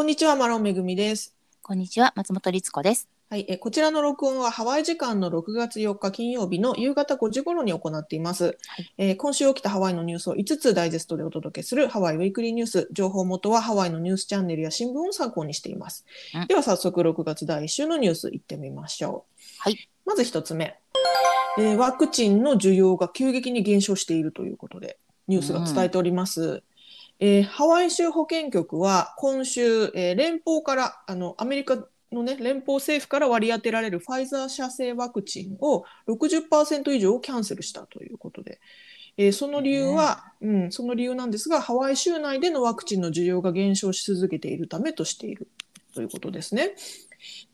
こんにちは、マロンめぐみです。こんにちは、松本律子です。はい、えこちらの録音はハワイ時間の6月4日金曜日の夕方5時頃に行っています。えー今週起きたハワイのニュースを5つダイジェストでお届けするハワイウィークリーニュース。情報元はハワイのニュースチャンネルや新聞を参考にしています。うんでは早速6月第1週のニュースいってみましょう。はい。まず1つ目、えーワクチンの需要が急激に減少しているということでニュースが伝えております。えーハワイ州保健局は今週、えー連邦からあのアメリカの、ね、連邦政府から割り当てられるファイザー社製ワクチンを60%以上をキャンセルしたということで、えーその理由は、うん、その理由なんですがハワイ州内でのワクチンの需要が減少し続けているためとしているということですね。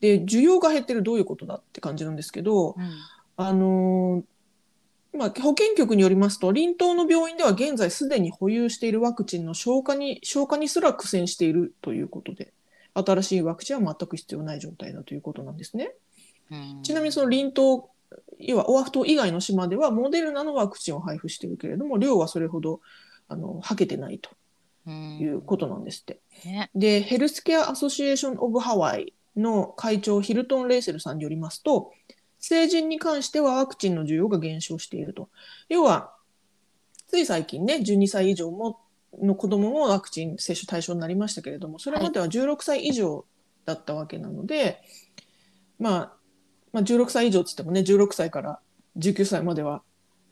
で需要が減ってるどういうことだって感じなんですけど、うん。あのーまあ、保健局によりますと、臨島の病院では現在すでに保有しているワクチンの消化に消化にすら苦戦しているということで、新しいワクチンは全く必要ない状態だということなんですね。うんちなみにその臨島、要はオアフ島以外の島ではモデルナのワクチンを配布しているけれども、量はそれほどあのはけてないとうんいうことなんですって。ねで、ヘルスケア・アソシエーション・オブ・ハワイの会長ヒルトン・レイセルさんによりますと、成人に関してはワクチンの需要が減少していると。要は、つい最近ね、12歳以上もの子供もワクチン接種対象になりましたけれども、それまでは16歳以上だったわけなので、まあ、まあ、16歳以上っつってもね、16歳から19歳までは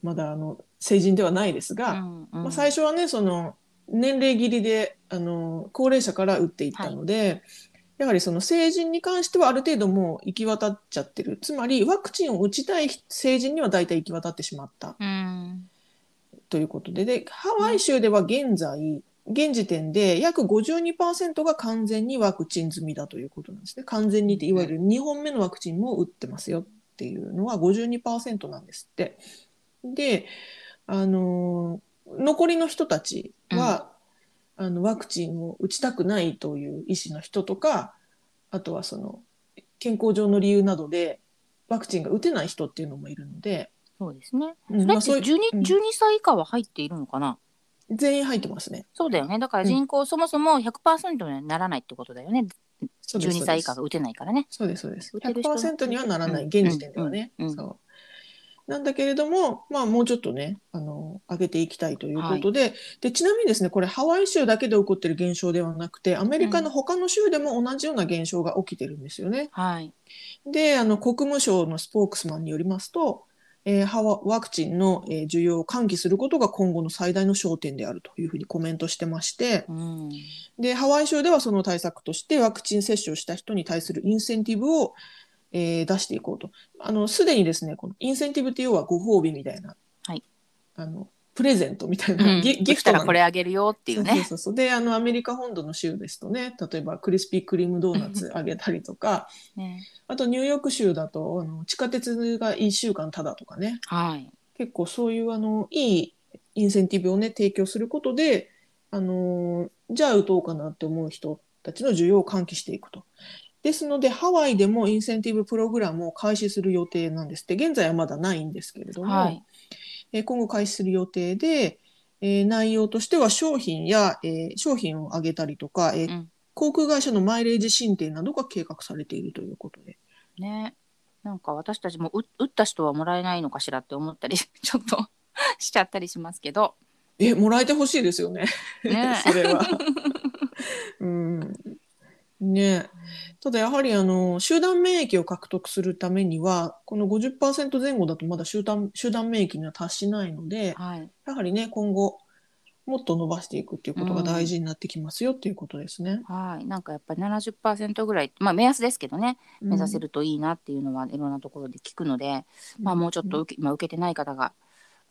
まだあの成人ではないですが、うんうん。まあ、最初はねその年齢切りであの高齢者から打っていったので、やはりその成人に関してはある程度もう行き渡っちゃってる。つまりワクチンを打ちたい成人には大体行き渡ってしまった。うん。ということで。でハワイ州では現在現時点で約52%が完全にワクチン済みだということなんですね。完全にっていわゆる2本目のワクチンも打ってますよっていうのは52%なんですって。であの残りの人たちは、あのワクチンを打ちたくないという意思の人とかあとはその健康上の理由などでワクチンが打てない人っていうのもいるので、そうですね。うんそれってまあそういう 12, うん12歳以下は入っているのかな？全員入ってますね。そうだよね。だから人口そもそも100%にはならないってことだよね。そうです12歳以下が打てないからね。そうですそうです。打てる人100%にはならない、うん現時点ではね。うんうんそうなんだけれども、まあ、もうちょっとね、あの、上げていきたいということで、で、ちなみにですね、これハワイ州だけで起こっている現象ではなくて、アメリカの他の州でも同じような現象が起きてるんですよね。はい。で、あの、国務省のスポークスマンによりますと、えーハワワクチンの、えー需要を喚起することが今後の最大の焦点であるというふうにコメントしてまして、うん。でハワイ州ではその対策としてワクチン接種をした人に対するインセンティブを、えー出していこうと。あのすでにですねこのインセンティブって要はご褒美みたいな、はいあのプレゼントみたいな、うんギギフトこれあげるよっていうそうね。そうそうであのアメリカ本土の州ですとね例えばクリスピークリームドーナツあげたりとかねあとニューヨーク州だとあの地下鉄が1週間ただとかねはい。結構そういうあのいいインセンティブをね提供することであのーじゃあ打とうかなって思う人たちの需要を喚起していくと。ですのでハワイでもインセンティブプログラムを開始する予定なんですって現在はまだないんですけれども、はい。えー今後開始する予定で、えー内容としては商品や、えー商品を上げたりとか、えーうん航空会社のマイレージ申請などが計画されているということで。ね。なんか私たちもう打った人はもらえないのかしらって思ったり ちょっとしちゃったりしますけど。えもらえてほしいですよね。ね それは。うん。ねただやはりあの集団免疫を獲得するためにはこの50%前後だとまだ集団集団免疫には達しないのではい。やはりね今後もっと伸ばしていくっていうことが大事になってきますよっていうことですね。はい。なんかやっぱり70%ぐらい、まあ目安ですけどね、目指せるといいなっていうのはいろんなところで聞くので、まあもうちょっと受け、まあ、受けてない方が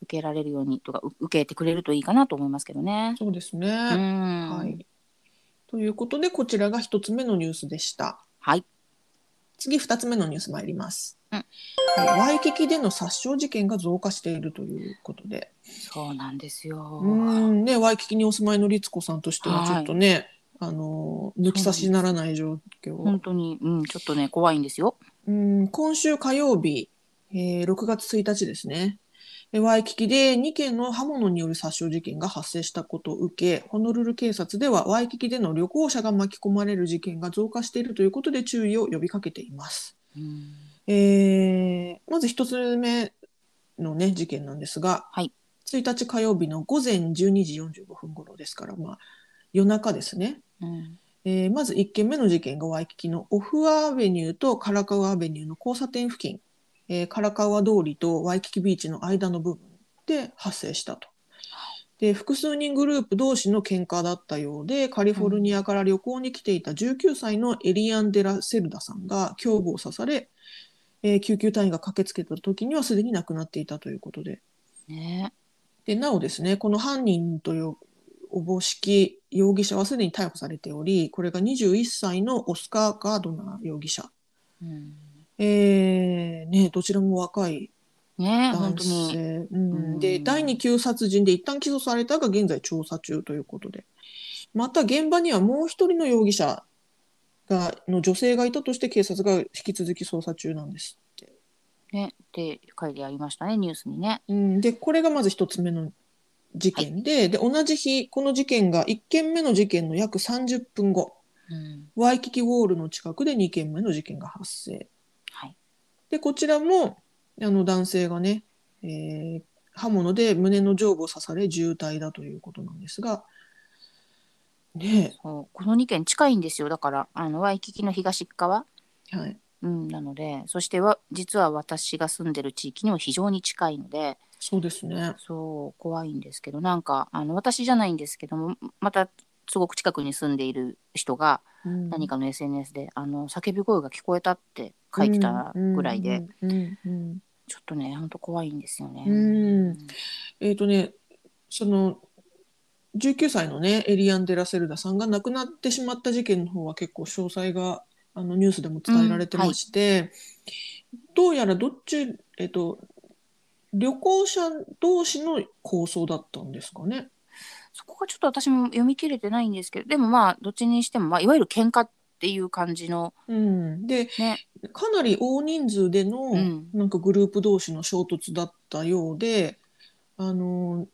受けられるようにとかう受けてくれるといいかなと思いますけどね。そうですね。うん。は。はいということでこちらが一つ目のニュースでした。はい。次二つ目のニュース参ります。うんはいワイキキでの殺傷事件が増加しているということで。そうなんですよ。うんね、ワイキキにお住まいの律子さんとしてはちょっとね、あの抜き差しならない状況。本当に、うん、ちょっとね、怖いんですよ。うん今週火曜日、えー6月1日ですね。えワイキキで2件の刃物による殺傷事件が発生したことを受け、ホノルル警察ではワイキキでの旅行者が巻き込まれる事件が増加しているということで注意を呼びかけています。うんえーまず一つ目のね、事件なんですが、はい1日火曜日の午前12時45分頃ですから、まあ、夜中ですね。うんえーまず1件目の事件がワイキキのオフアベニューとカラカウアベニューの交差点付近、えーカラカウア通りとワイキキビーチの間の部分で発生したと。で複数人グループ同士の喧嘩だったようでカリフォルニアから旅行に来ていた19歳のエリアン・デラ・セルダさんが胸部を刺され、えー救急隊員が駆けつけた時にはすでに亡くなっていたということで。ね。でなおですねこの犯人というおぼしき容疑者はすでに逮捕されておりこれが21歳のオスカー・ガードナー容疑者、うんえーね、どちらも若いね本当男性、に。うん。うん。で第2級殺人で一旦起訴されたが現在調査中ということで。また現場にはもう一人の容疑者がの女性がいたとして警察が引き続き捜査中なんですって、ねって書いてありましたねニュースにね。うん、でこれがまず一つ目の事件で,、で同じ日この事件が1件目の事件の約30分後。うん。ワイキキウォールの近くで2件目の事件が発生。はいでこちらもあの男性がね、えー刃物で胸の上部を刺され重体だということなんですがねそう。この2件近いんですよ。だからあのワイキキの東側、えはい。うん、なのでそしては実は私が住んでる地域にも非常に近いのでそうですね。そう怖いんですけどなんかあの私じゃないんですけどもまたすごく近くに住んでいる人がうん。何かの SNS で、あの叫び声が聞こえたって書いてたぐらいで、ちょっとねほんと怖いんですよね。うんえっ、とねその19歳のねエリアン・デラ・セルダさんが亡くなってしまった事件の方は結構詳細があのニュースでも伝えられてまして、どうやらどっち、えっと旅行者同士の構想だったんですかね？そこがちょっと私も読み切れてないんですけどでもまあどっちにしても、まあ、いわゆる喧嘩っていう感じの。うん、でね。かなり大人数での、うん。なんかグループ同士の衝突だったようであの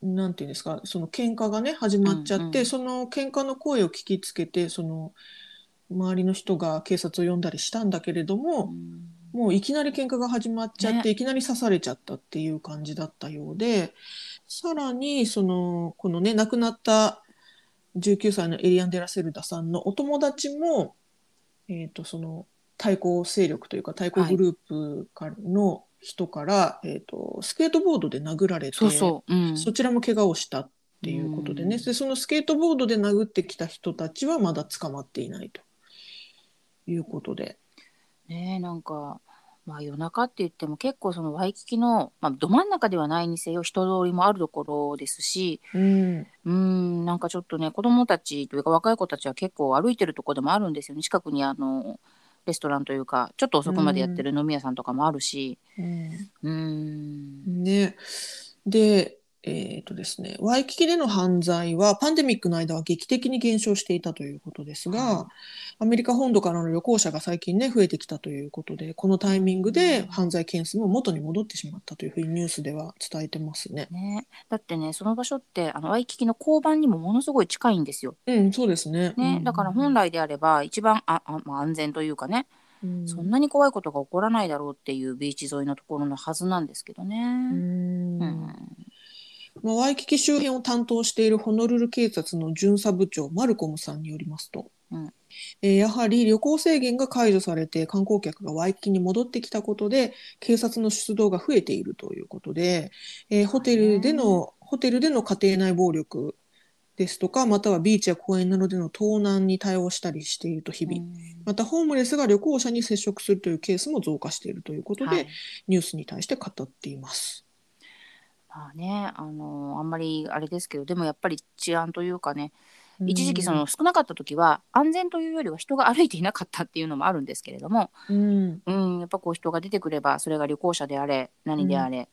なんていうんですかその喧嘩がね始まっちゃって、うんうん。その喧嘩の声を聞きつけてその周りの人が警察を呼んだりしたんだけれども、うん。もういきなり喧嘩が始まっちゃって、ね。いきなり刺されちゃったっていう感じだったようでさらにそのこのね亡くなった19歳のエリアン・デラ・セルダさんのお友達も、えー、とその対抗勢力というか対抗グループからの人から、えー、とスケートボードで殴られてそうそう、うん、そちらも怪我をしたっていうことでね、うん。でそのスケートボードで殴ってきた人たちはまだ捕まっていないということで。ねえなんか、まあ、夜中って言っても結構そのワイキキの、まあ、ど真ん中ではないにせよ人通りもあるところですしうん。うんなんかちょっとね子供たちというか若い子たちは結構歩いてるところでもあるんですよね。近くにあのレストランというかちょっと遅くまでやってる飲み屋さんとかもあるし。うん。うん。ね。で、えっ、とですね、ワイキキでの犯罪はパンデミックの間は劇的に減少していたということですが、はいアメリカ本土からの旅行者が最近ね、増えてきたということで、このタイミングで犯罪件数も元に戻ってしまったというふうにニュースでは伝えてますね。ね、だってねその場所ってあのワイキキの交番にもものすごい近いんですよ。うん、そうですね。ねうんだから本、来であれば一番ああ、まあ、安全というかね、うんそんなに怖いことが起こらないだろうっていうビーチ沿いのところのはずなんですけどね。うんうんまあ、ワイキキ周辺を担当しているホノルル警察の巡査部長マルコムさんによりますと、うん。えーやはり旅行制限が解除されて観光客がワイキキに戻ってきたことで警察の出動が増えているということで、えーホテルでのホテルでの家庭内暴力ですとかまたはビーチや公園などでの盗難に対応したりしていると日々、またホームレスが旅行者に接触するというケースも増加しているということで、はい。ニュースに対して語っています。まあねあのあんまりあれですけどでもやっぱり治安というかね一時期その少なかった時は安全というよりは人が歩いていなかったっていうのもあるんですけれども、うん、うん、やっぱこう人が出てくればそれが旅行者であれ何であれ、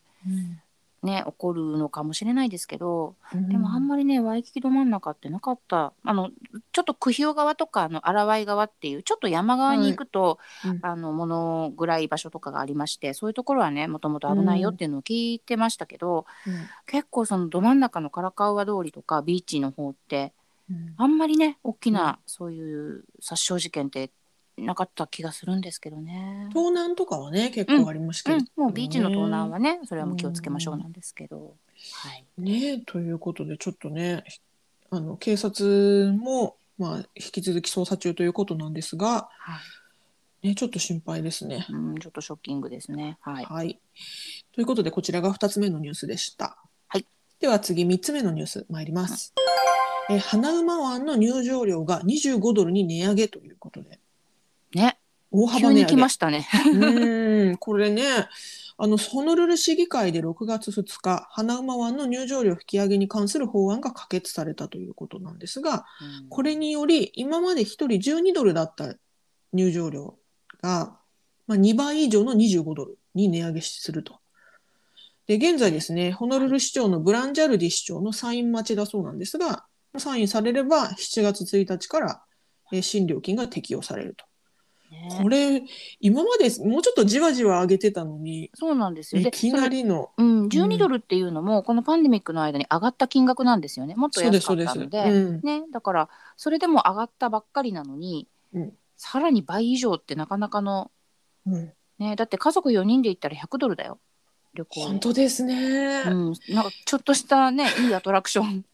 ね起こるのかもしれないですけど、うん。でもあんまりねワイキキど真ん中ってなかった。あのちょっと九ヒ川とかあの荒井川っていうちょっと山側に行くと、うん。あの物暗い場所とかがありましてそういうところはねもともと危ないよっていうのを聞いてましたけど、結構そのど真ん中の唐川通りとかビーチの方ってうん。あんまりね大きなそういう殺傷事件ってなかった気がするんですけどね。盗難とかはね結構ありましたけど、うん、もうビーチの盗難はねそれはもう気をつけましょうなんですけど、はい、ねということでちょっとねあの警察も、まあ、引き続き捜査中ということなんですが、はいね、ちょっと心配ですね。うん、ちょっとショッキングですね。はい。はい。ということで、こちらが2つ目のニュースでした。はい。では次、3つ目のニュース参ります。えー花馬湾の入場料が25ドルに値上げということで、ね、大幅値上げ。急に来ましたね。うーん、これね、あの、ホノルル市議会で6月2日、花馬湾の入場料引き上げに関する法案が可決されたということなんですが、これにより、今まで1人12ドルだった入場料が、まあ、2倍以上の25ドルに値上げすると。で、現在ですね、ホノルル市長のブランジャルディ市長のサイン待ちだそうなんですが、サインされれば7月1日から、えー新料金が適用されると。ねこれ、今までもうちょっとじわじわ上げてたのに、そうなんですよ。でいきなりの、うん、12ドルっていうのも、このパンデミックの間に上がった金額なんですよね。もっと。安かったので。うんね、だからそれでも上がったばっかりなのに、うんさらに倍以上ってなかなかの、うんね、だって家族4人で行ったら100ドルだよ旅行本当ですね。うん、なんかちょっとしたね いいアトラクション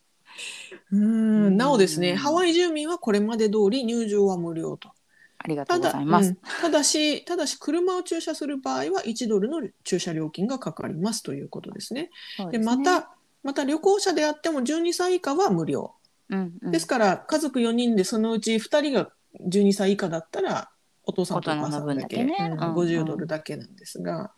うんなおですね、うんハワイ住民はこれまで通り入場は無料と。ありがとうごただざいます。うん。ただし、ただし車を駐車する場合は1ドルの駐車料金がかかりますということですね。でね。ま、た、また旅行者であっても12歳以下は無料。うんうん、ですから、家族4人でそのうち2人が12歳以下だったら、お父さんとお母さんだけ。だけね。うんうん50ドルだけなんですが、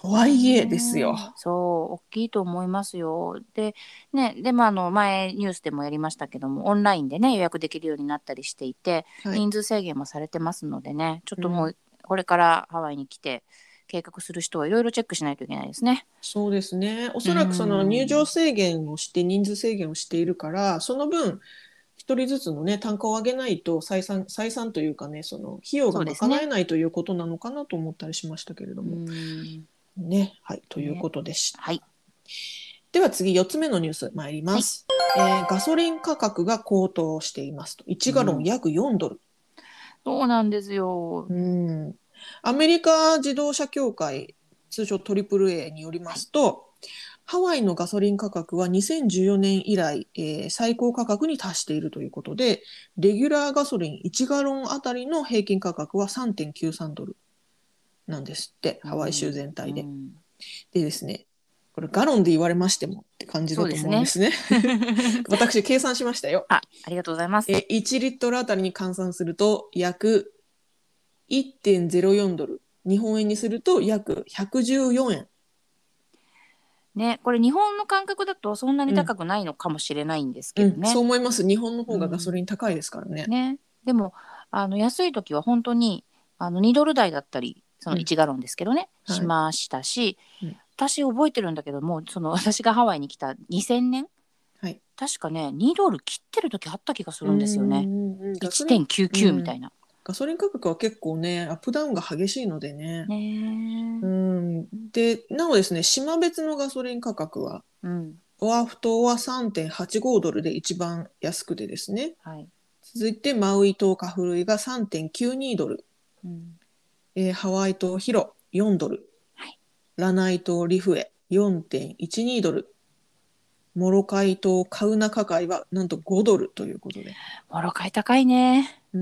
とはいえですよ。そう大きいと思いますよ。でねでまああの前ニュースでもやりましたけどもオンラインでね予約できるようになったりしていて、はい人数制限もされてますのでねちょっともうこれからハワイに来て計画する人はいろいろチェックしないといけないですね。そうですね。おそらくその入場制限をして、人数制限をしているから、その分、一人ずつのね、単価を上げないと採算、採算というかね、その費用が賄えないということなのかなと思ったりしましたけれどうも。んね。はい。ということでした。はいでは次、4つ目のニュース参ります。えーガソリン価格が高騰していますと。1ガロン約4ドル。そうなんですよ。うんアメリカ自動車協会、通称 AAA によりますと、ハワイのガソリン価格は2014年以来、えー最高価格に達しているということで、レギュラーガソリン1ガロンあたりの平均価格は3.93ドルなんですって、ハワイ州全体で。うんでですね、これガロンで言われましてもって感じだと思うんですね。私計算しましたよ。あありがとうございます。え1リットルあたりに換算すると約1.04ドル日本円にすると約114円ね、これ日本の感覚だとそんなに高くないのかもしれないんですけどね。そう思います日本の方がガソリン高いですからね、ね、でもあの安い時は本当にあの2ドル台だったりそのうん。1ガロンですけどね、はい。しましたし、うん。私覚えてるんだけどもその 私がハワイに来た2000年？はい。確かね2ドル切ってる時あった気がするんですよね。うんうんガソリン1.99みたいな。ガソリン価格は結構ねアップダウンが激しいのでね。ねうん。でなおですね島別のガソリン価格はうん。オアフ島は3.85ドルで一番安くてですね。はい。続いてマウイ島カフルイが3.92ドル。うんえーハワイ島ヒロ4ドル、はいラナイ島リフエ4.12ドル、モロカイ島カウナカカイはなんと5ドルということで。モロカイ高いね。うー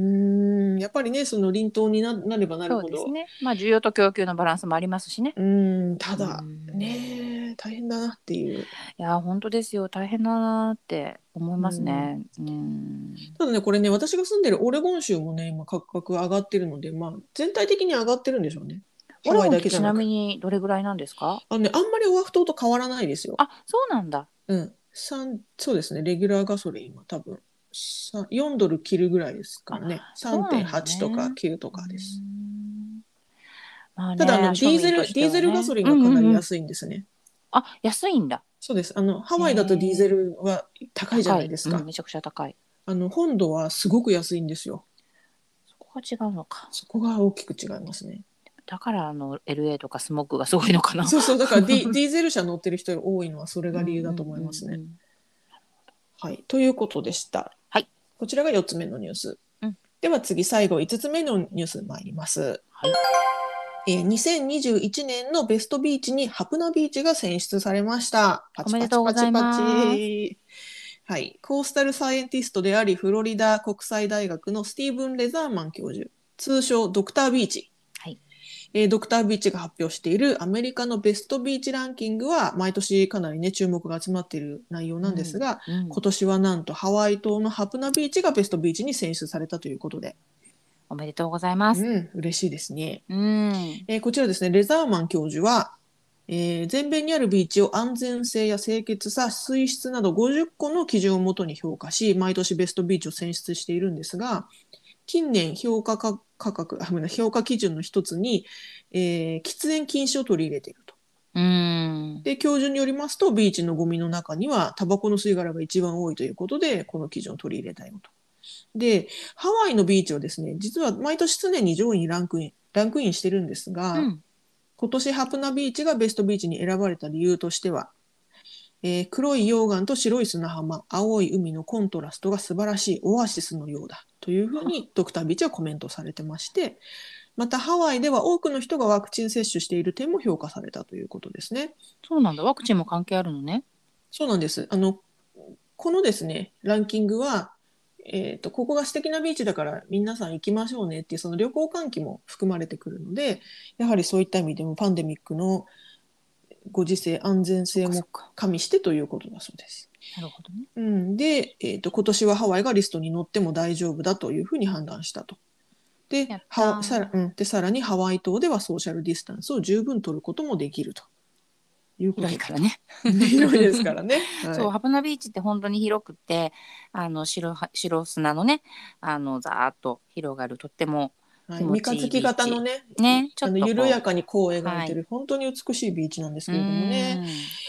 ん、やっぱりね、その臨島にななればなるほど。そうですね。まあ需要と供給のバランスもありますしね。うーん、ただ、うん大変だなっていう。いや本当ですよ大変だなって思いますね。うんただね、これね、私が住んでるオレゴン州もね、今価格上がってるので、まあ、全体的に上がってるんでしょうね。オレゴンってちなみにどれぐらいなんですか？あのね、あんまりオアフ島と変わらないですよ。あそうなんだ。うん、三そうですね、レギュラーガソリンは多分さ4ドル切るぐらいですからね、そうなんだね3.8とか9とかです。ねただあのディーゼル、ディーゼルガソリンがかなり安いんですね。あ安いんだそうです。あの、ハワイだとディーゼルは高いじゃないですか。高うんめちゃくちゃ高いあの、本土はすごく安いんですよ。そこが違うのかそこが大きく違いますね。だからあの LA とかスモークがすごいのかなそうそう、だからディ ディーゼル車乗ってる人が多いのはそれが理由だと思いますね。うんうんうんはい。ということでした。はい。こちらが4つ目のニュース。うんでは次、最後5つ目のニュース参ります。はいえー2021年のベストビーチにハプナビーチが選出されました。パチパチパチパチはい。コースタルサイエンティストであり、フロリダ国際大学のスティーブン・レザーマン教授、通称ドクタービーチ。はいえードクタービーチが発表しているアメリカのベストビーチランキングは、毎年かなりね、注目が集まっている内容なんですが、うん今年はなんとハワイ島のハプナビーチがベストビーチに選出されたということで、おめでとうございますうん、嬉しいですね。うんえーこちらですね、レザーマン教授は、えー全米にあるビーチを安全性や清潔さ、水質など50個の基準をもとに評価し、毎年ベストビーチを選出しているんですが、近年評価か価格、評価基準の一つに、えー喫煙禁止を取り入れていると。うんで、教授によりますと、ビーチのゴミの中にはタバコの吸い殻が一番多いということで、この基準を取り入れたよと。で、ハワイのビーチはですね、実は毎年常に上位にランクイン、ランクインしてるんですが、うん今年ハプナビーチがベストビーチに選ばれた理由としては、えー黒い溶岩と白い砂浜、青い海のコントラストが素晴らしいオアシスのようだというふうにドクタービーチはコメントされてまして、またハワイでは多くの人がワクチン接種している点も評価されたということですね。そうなんだワクチンも関係あるのねそうなんです。あの、このですね、ランキングは、えっ、と、ここが素敵なビーチだから皆さん行きましょうねっていうその旅行喚起も含まれてくるので、やはりそういった意味でもパンデミックのご時世、安全性も加味してということだそうです。なるほどね。うん、で、えっ、と、今年はハワイがリストに載っても大丈夫だというふうに判断したと。ではさらうん、でさらにハワイ島ではソーシャルディスタンスを十分取ることもできるということ広いからね。広い ですからね。はい。そうハプナビーチって本当に広くてあの白は白砂のねあのざーっと広がるとってもはい、三日月型のね、ねちょあのっと緩やかにこう描いてる、は本当に美しいビーチなんですけれどもうね。ん。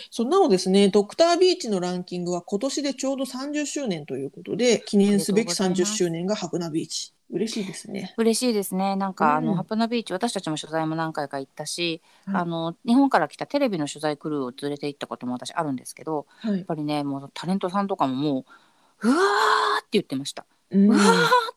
そうなおですね、ドクタービーチのランキングは今年でちょうど30周年ということで、記念すべき30おめでとうございます。周年がハプナビーチ。嬉しいですね。嬉しいですね。なんか、あうん。のハプナビーチ私たちも取材も何回か行ったし、はい。あの日本から来たテレビの取材クルーを連れて行ったことも私あるんですけどはい。やっ。ぱりねもうタレントさんとかももううわーって言ってました、ううんわーっ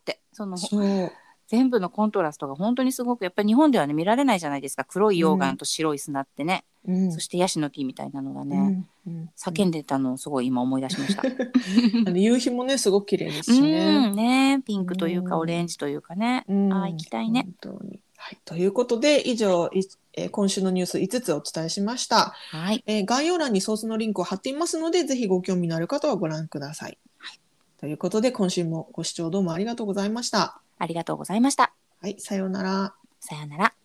て。そのそう。全部のコントラストが本当にすごくやっぱり日本ではね見られないじゃないですか黒い溶岩と白い砂ってね、うんそしてヤシの木みたいなのがね、うんうん叫んでたのをすごい今思い出しました。あの夕日もね、すごく綺麗ですうしね。んねピンクというかうんオレンジというかね、うんあー行きたいね。はい。ということで、以上、いえー今週のニュース5つお伝えしました。はいえー概要欄にソースのリンクを貼っていますので、ぜひご興味のある方はご覧ください。ということで、今週もご視聴どうもありがとうございました。ありがとうございました。はい、さようなら。さようなら。